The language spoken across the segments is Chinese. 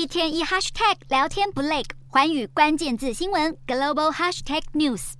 一天一 hashtag 聊天不累，环宇关键字新闻 global hashtag news。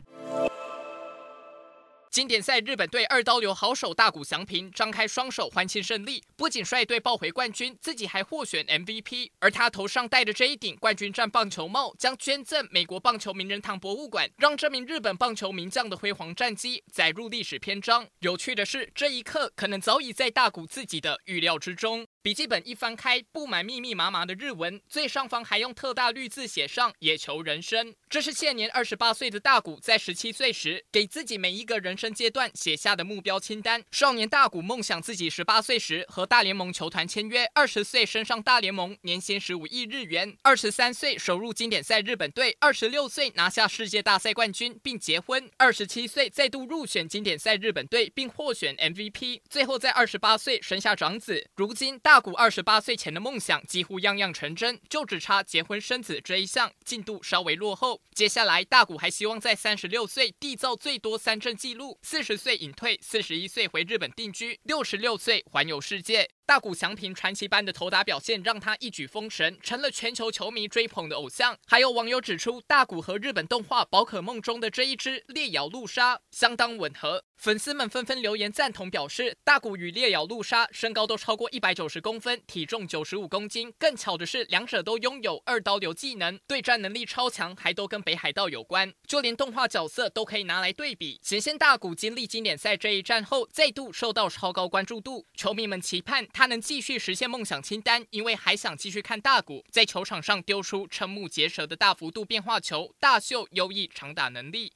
经典赛日本队二刀流好手大谷翔平张开双手欢庆胜利，不仅率队抱回冠军，自己还获选 MVP。而他头上戴的这一顶冠军战棒球帽将捐赠美国棒球名人堂博物馆，让这名日本棒球名将的辉煌战绩载入历史篇章。有趣的是，这一刻可能早已在大谷自己的预料之中。笔记本一翻开，布满密密麻麻的日文，最上方还用特大绿字写上“野球人生”。这是现年二十八岁的大谷在十七岁时给自己每一个人生阶段写下的目标清单。少年大谷梦想自己十八岁时和大联盟球团签约，二十岁升上大联盟，年薪十五亿日元；二十三岁首入经典赛日本队，二十六岁拿下世界大赛冠军并结婚，二十七岁再度入选经典赛日本队并获选 MVP，最后在二十八岁生下长子。如今大。大谷二十八岁前的梦想几乎样样成真，就只差结婚生子这一项进度稍微落后。接下来，大谷还希望在三十六岁缔造最多三振纪录，四十岁隐退，四十一岁回日本定居，六十六岁环游世界。大谷翔平传奇般的投打表现让他一举封神，成了全球球迷追捧的偶像。还有网友指出，大谷和日本动画《宝可梦》中的这一只烈咬陆鲨相当吻合，粉丝们纷纷留言赞同，表示大谷与烈咬陆鲨身高都超过一百九十公分，体重九十五公斤。更巧的是，两者都拥有二刀流技能，对战能力超强，还都跟北海道有关。就连动画角色都可以拿来对比，显现大谷经历经典赛这一战后，再度受到超高关注度，球迷们期盼。他能继续实现梦想清单，因为还想继续看大谷在球场上丢出瞠目结舌的大幅度变化球，大秀优异长打能力。